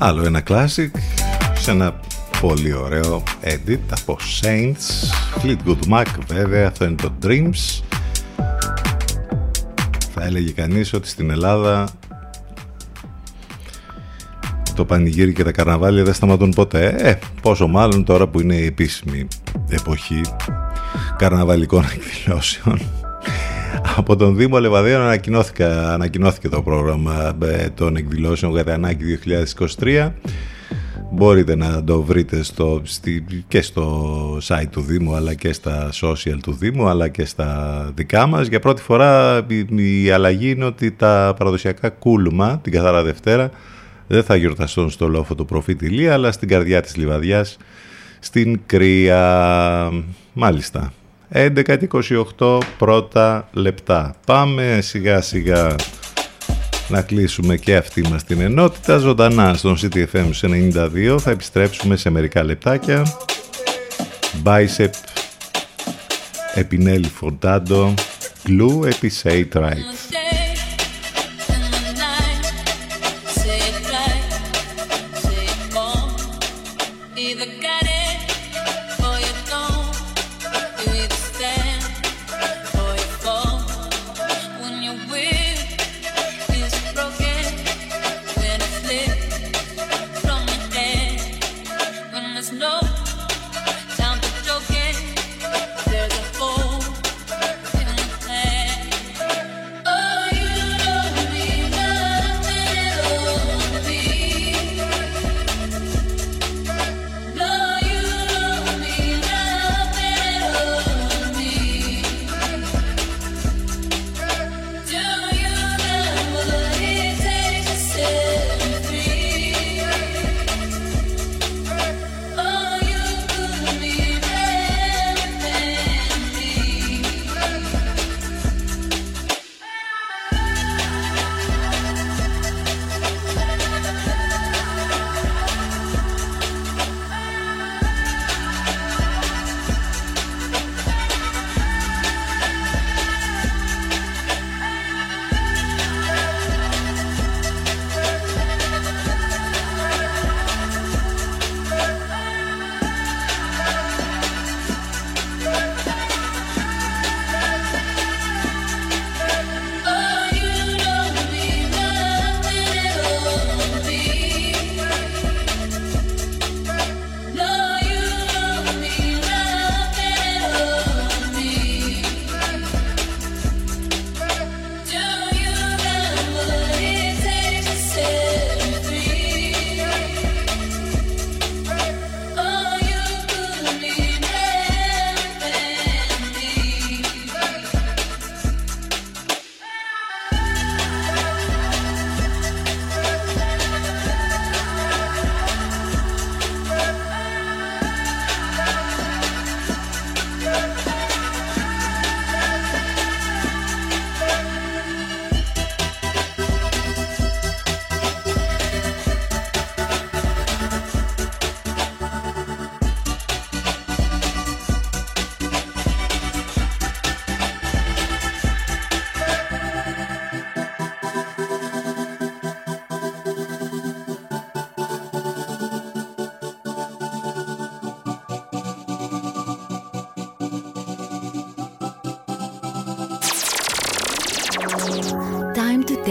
Άλλο ένα classic σε ένα πολύ ωραίο edit από Saints. Fleetwood Mac βέβαια αυτό είναι το Dreams. Θα έλεγε κανείς ότι στην Ελλάδα το πανηγύρι και τα καρναβάλια δεν σταματούν ποτέ. Ε, πόσο μάλλον τώρα που είναι η επίσημη εποχή καρναβαλικών (laughs) εκδηλώσεων από τον Δήμο Λεβαδίων ανακοινώθηκε το πρόγραμμα ε, των εκδηλώσεων Γατανάκη 2023. Μπορείτε να το βρείτε στο, και στο site του Δήμου αλλά και στα social του Δήμου αλλά και στα δικά μας. Για πρώτη φορά η, η αλλαγή είναι ότι τα παραδοσιακά κούλμα την καθαρά Δευτέρα δεν θα γιορταστούν στο λόφο του προφήτη αλλά στην καρδιά της Λιβαδιάς στην Κρία. Μάλιστα. 11.28 πρώτα λεπτά. Πάμε σιγά σιγά να κλείσουμε και αυτή μας την ενότητα. Ζωντανά στον CTFM 92 θα επιστρέψουμε σε μερικά λεπτάκια. Bicep, Επινέλη Φορτάντο, Glue, Episode Right.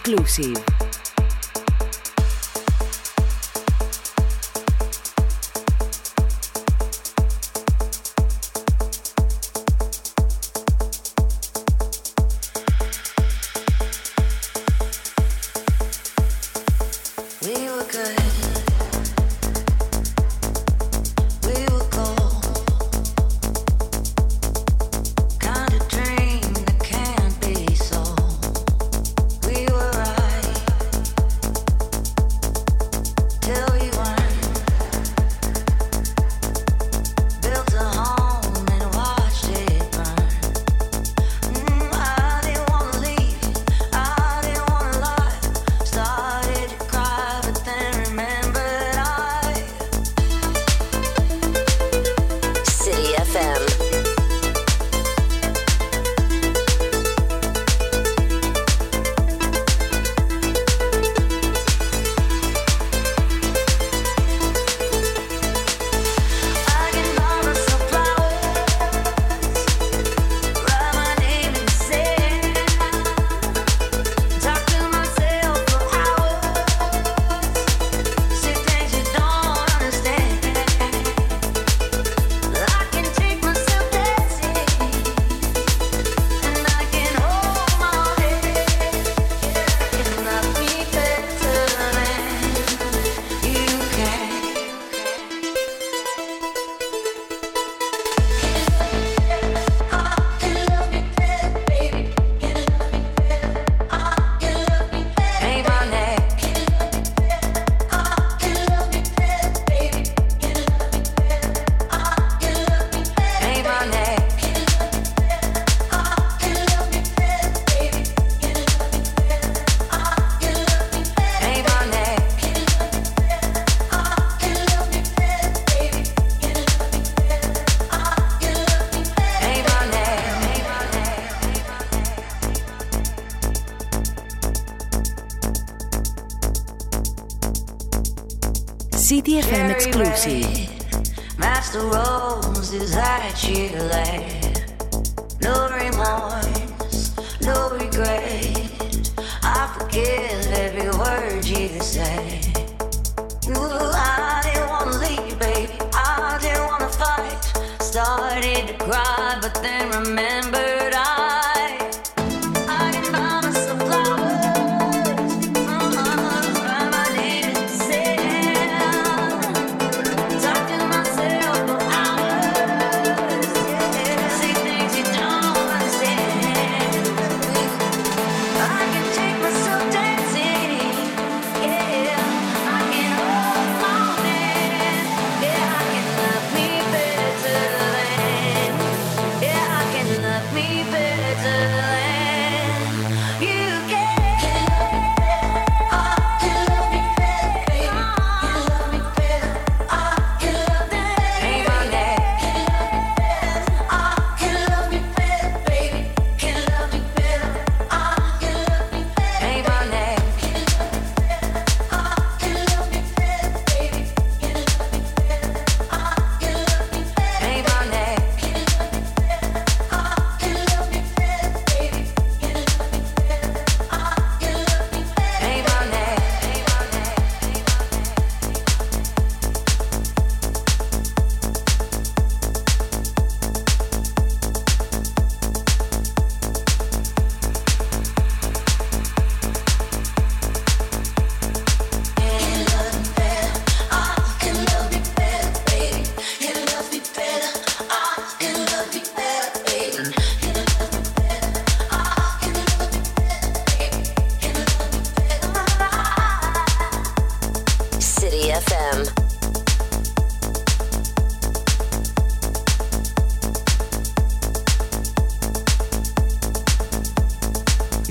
Exclusive. let you left.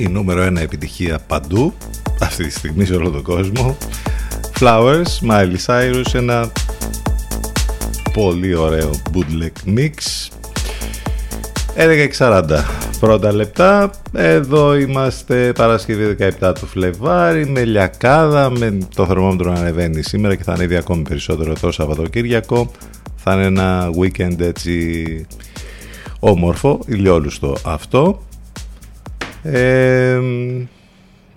Νούμερο ένα επιτυχία παντού αυτή τη στιγμή σε όλο τον κόσμο. Flowers, Miley Cyrus ένα πολύ ωραίο bootleg mix. 11.40 πρώτα λεπτά. Εδώ είμαστε Παρασκευή 17 του Φλεβάρι με λιακάδα με το θερμόμετρο να ανεβαίνει σήμερα και θα ανέβει ακόμη περισσότερο το Σαββατοκύριακο. Θα είναι ένα weekend έτσι όμορφο ηλιόλουστο αυτό ε,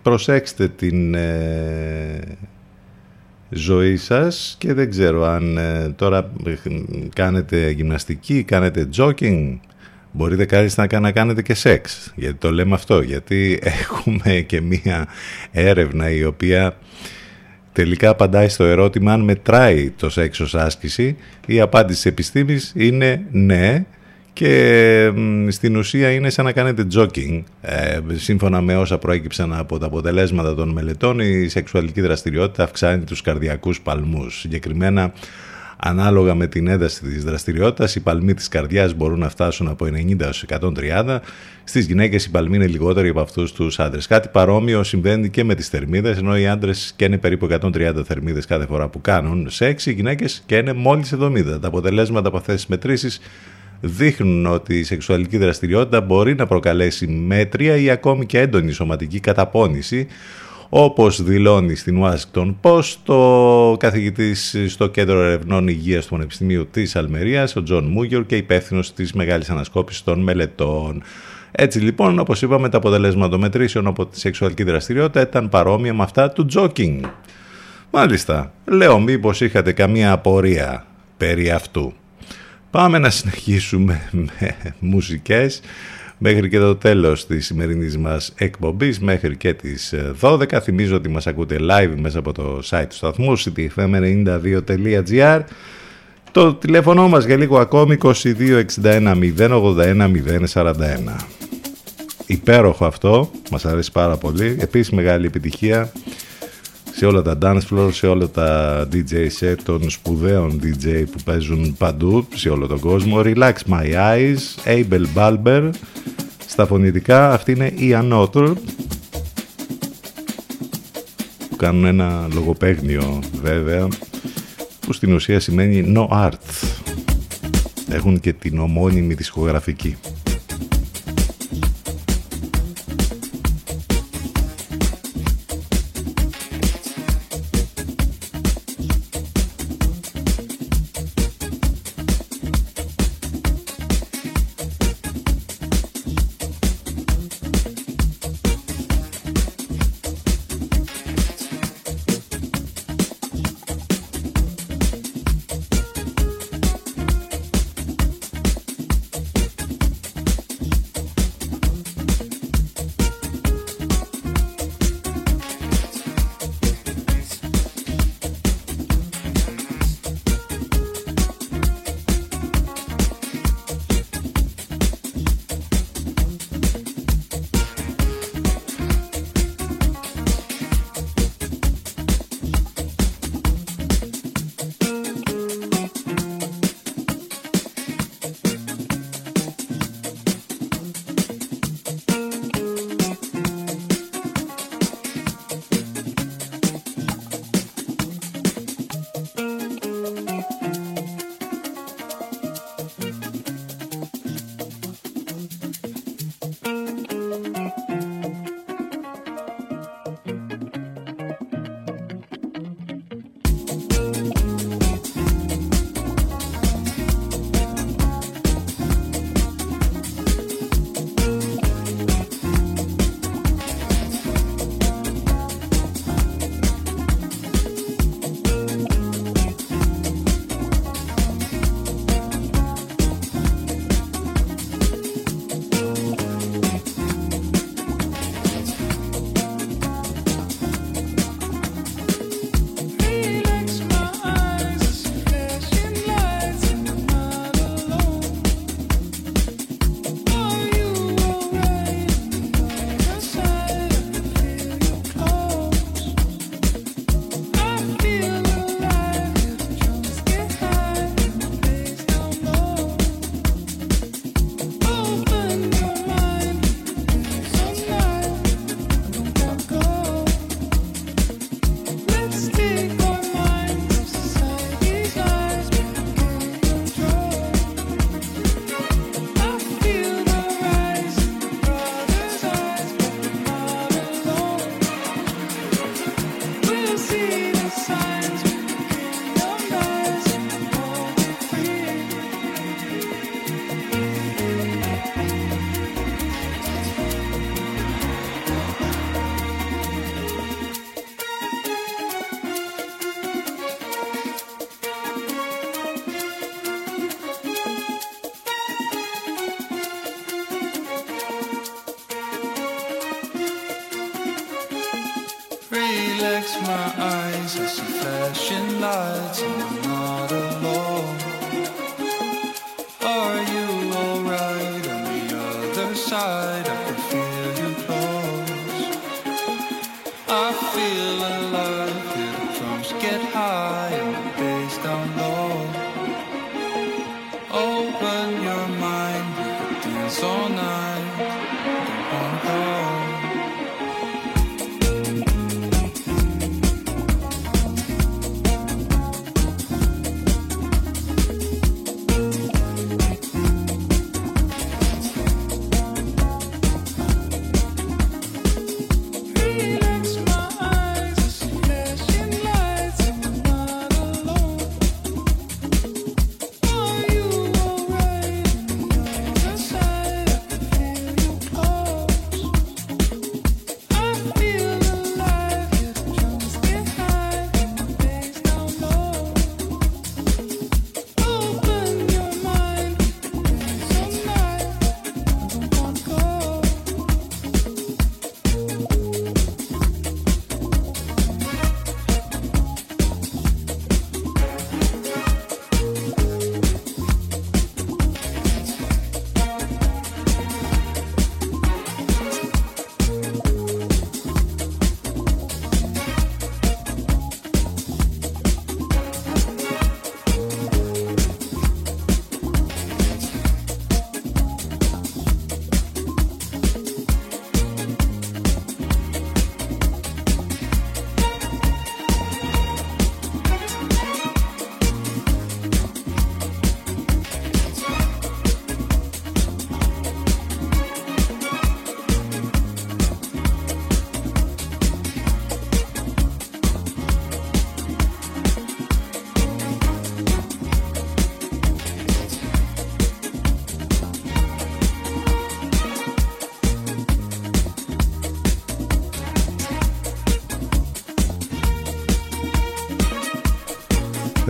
προσέξτε την ε, ζωή σας και δεν ξέρω αν ε, τώρα ε, κάνετε γυμναστική, κάνετε jogging, μπορείτε κάλλιστα να κάνετε και σεξ. Γιατί το λέμε αυτό, γιατί (laughs) έχουμε και μία έρευνα η οποία τελικά απαντάει στο ερώτημα αν μετράει το σεξ ως άσκηση. Η απάντηση της επιστήμης είναι ναι και μ, στην ουσία είναι σαν να κάνετε jogging. Ε, σύμφωνα με όσα προέκυψαν από τα αποτελέσματα των μελετών, η σεξουαλική δραστηριότητα αυξάνει τους καρδιακούς παλμούς. Συγκεκριμένα, ανάλογα με την ένταση της δραστηριότητας, οι παλμοί της καρδιάς μπορούν να φτάσουν από 90 έως 130. Στις γυναίκες οι παλμοί είναι λιγότεροι από αυτούς τους άντρες. Κάτι παρόμοιο συμβαίνει και με τις θερμίδες, ενώ οι άντρες καίνε περίπου 130 θερμίδες κάθε φορά που κάνουν σεξ, οι γυναίκες καίνε μόλις 70. Τα αποτελέσματα από αυτές τις μετρήσεις δείχνουν ότι η σεξουαλική δραστηριότητα μπορεί να προκαλέσει μέτρια ή ακόμη και έντονη σωματική καταπόνηση, όπως δηλώνει στην Washington Post ο καθηγητής στο Κέντρο Ερευνών Υγείας του Πανεπιστημίου της Αλμερίας, ο Τζον Μούγιορ και υπεύθυνος της Μεγάλης Ανασκόπησης των Μελετών. Έτσι λοιπόν, όπως είπαμε, τα αποτελέσματα των μετρήσεων από τη σεξουαλική δραστηριότητα ήταν παρόμοια με αυτά του jogging. Μάλιστα, λέω μήπως είχατε καμία απορία περί αυτού. Πάμε να συνεχίσουμε με μουσικές μέχρι και το τέλος της σημερινής μας εκπομπής, μέχρι και τις 12. Θυμίζω ότι μας ακούτε live μέσα από το site του σταθμού, ctfm92.gr. Το τηλέφωνο μας για λίγο ακόμη 2261 081 041. Υπέροχο αυτό, μας αρέσει πάρα πολύ. Επίσης μεγάλη επιτυχία σε όλα τα dance floor, σε όλα τα DJ set των σπουδαίων DJ που παίζουν παντού σε όλο τον κόσμο. Relax My Eyes, Abel Balber. Στα φωνητικά αυτή είναι η Another που κάνουν ένα λογοπαίγνιο βέβαια που στην ουσία σημαίνει No Art. Έχουν και την ομώνυμη δισκογραφική.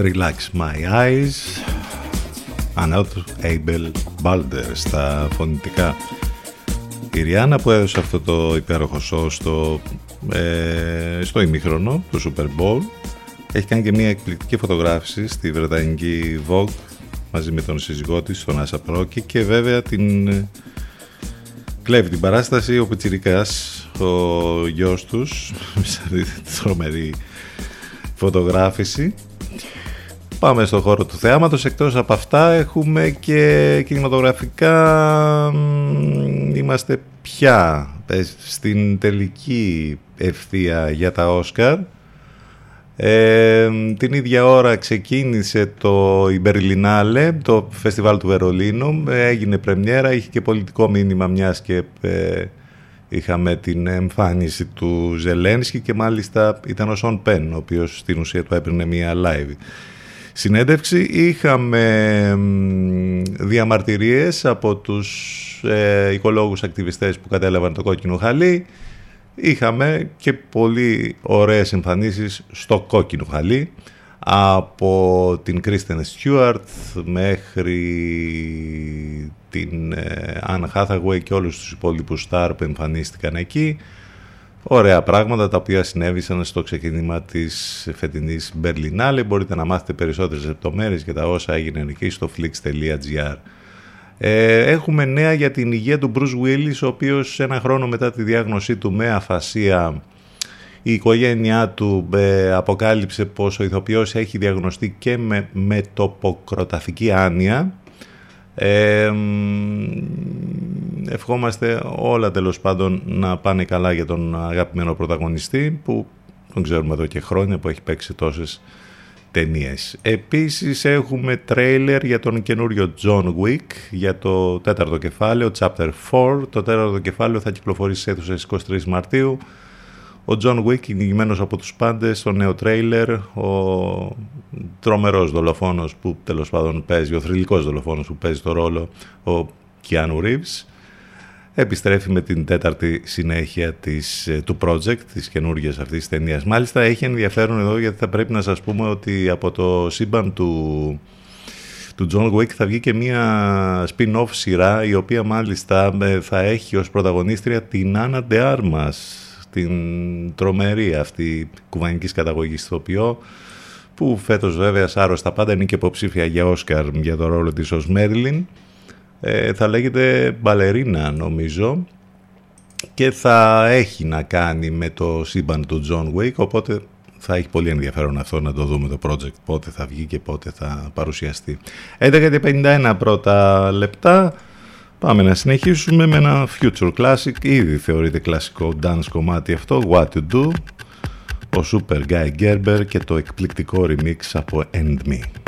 Relax My Eyes Anot Abel Balder στα φωνητικά. Η Ριάννα που έδωσε αυτό το υπέροχο show στο, ε, στο ημίχρονο του Super Bowl έχει κάνει και μια εκπληκτική φωτογράφηση στη Βρετανική Vogue μαζί με τον σύζυγό της, τον Άσα Πρόκη και βέβαια την ε, κλέβει την παράσταση ο Πιτσιρικάς ο γιος τους. Σε αυτή τη τρομερή φωτογράφηση Πάμε στο χώρο του θεάματος. Εκτός από αυτά έχουμε και κινηματογραφικά μ, είμαστε πια ε, στην τελική ευθεία για τα Όσκαρ. Ε, την ίδια ώρα ξεκίνησε το η Berlinale, το φεστιβάλ του Βερολίνου. Ε, έγινε πρεμιέρα, είχε και πολιτικό μήνυμα μιας και ε, είχαμε την εμφάνιση του Ζελένσκι και μάλιστα ήταν ο Σον Πεν, ο οποίος στην ουσία του έπαιρνε μια live συνέντευξη. Είχαμε μ, διαμαρτυρίες από τους ε, οικολόγους ακτιβιστές που κατέλαβαν το κόκκινο χαλί. Είχαμε και πολύ ωραίες εμφανίσεις στο κόκκινο χαλί από την Κρίστεν Στιούαρτ μέχρι την Anne Hathaway και όλους τους υπόλοιπους star που εμφανίστηκαν εκεί. Ωραία πράγματα τα οποία συνέβησαν στο ξεκίνημα της φετινής Berlinale. Μπορείτε να μάθετε περισσότερες λεπτομέρειες και τα όσα έγιναν εκεί στο flix.gr. Ε, έχουμε νέα για την υγεία του Bruce Willis, ο οποίος ένα χρόνο μετά τη διάγνωσή του με αφασία η οικογένειά του ε, αποκάλυψε πως ο ηθοποιός έχει διαγνωστεί και με μετοποκροταφική άνοια. Ε, μ, ευχόμαστε όλα τέλος πάντων να πάνε καλά για τον αγαπημένο πρωταγωνιστή που τον ξέρουμε εδώ και χρόνια που έχει παίξει τόσες ταινίες. Επίσης έχουμε τρέιλερ για τον καινούριο John Wick για το τέταρτο κεφάλαιο, Chapter 4. Το τέταρτο κεφάλαιο θα κυκλοφορήσει σε αίθουσες 23 Μαρτίου. Ο John Wick κυνηγημένος από τους πάντες στο νέο τρέιλερ, ο τρομερός δολοφόνος που τέλος πάντων παίζει, ο θρηλυκός δολοφόνος που παίζει το ρόλο, ο Keanu Reeves, επιστρέφει με την τέταρτη συνέχεια της, ε, του project, της καινούργιας αυτής της ταινίας. Μάλιστα έχει ενδιαφέρον εδώ γιατί θα πρέπει να σας πούμε ότι από το σύμπαν του, του John Wick θα βγει και μια spin-off σειρά η οποία μάλιστα ε, θα έχει ως πρωταγωνίστρια την Άννα de Armas την τρομερή αυτή κουβανικής καταγωγής ηθοποιό που φέτος βέβαια σάρωστα πάντα είναι και υποψήφια για Όσκαρ για το ρόλο της ως Μέρλιν ε, θα λέγεται μπαλερίνα νομίζω και θα έχει να κάνει με το σύμπαν του John Wick οπότε θα έχει πολύ ενδιαφέρον αυτό να το δούμε το project πότε θα βγει και πότε θα παρουσιαστεί. 11.51 πρώτα λεπτά Πάμε να συνεχίσουμε με ένα future classic, ήδη θεωρείται κλασικό dance κομμάτι αυτό, What to Do, ο Super Guy Gerber και το εκπληκτικό remix από End Me.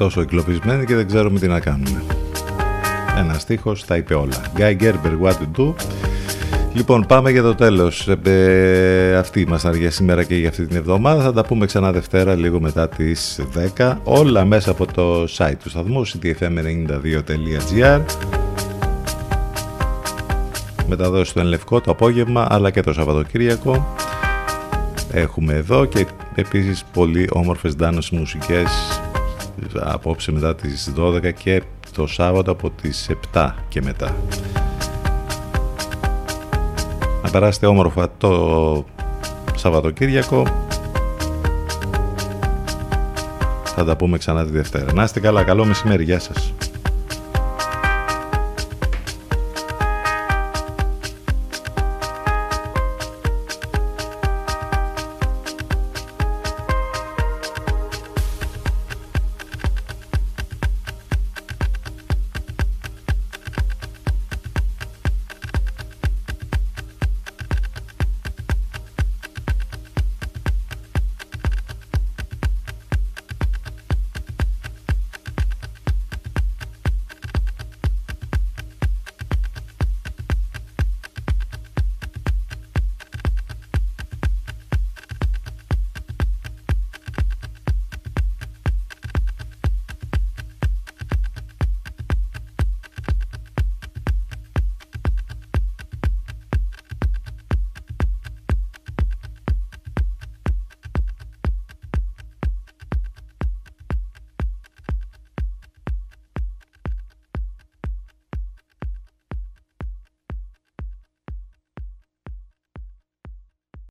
Τόσο εγκλωβισμένοι και δεν ξέρουμε τι να κάνουμε. Ένα στίχος τα είπε όλα. Guy Gerber, what to do; Λοιπόν, πάμε για το τέλος. Ε, αυτή ήμασταν για σήμερα και για αυτή την εβδομάδα. Θα τα πούμε ξανά Δευτέρα, λίγο μετά τις 10. Όλα μέσα από το site του σταθμού, ctfm92.gr. Μεταδόση του Ενλευκό το απόγευμα, αλλά και το Σαββατοκύριακο. Έχουμε εδώ και επίσης πολύ όμορφες ντάνος μουσικές απόψε μετά τις 12 και το Σάββατο από τις 7 και μετά. Να περάσετε όμορφα το Σαββατοκύριακο. Θα τα πούμε ξανά τη Δευτέρα. Να είστε καλά, καλό μεσημέρι, γεια σας.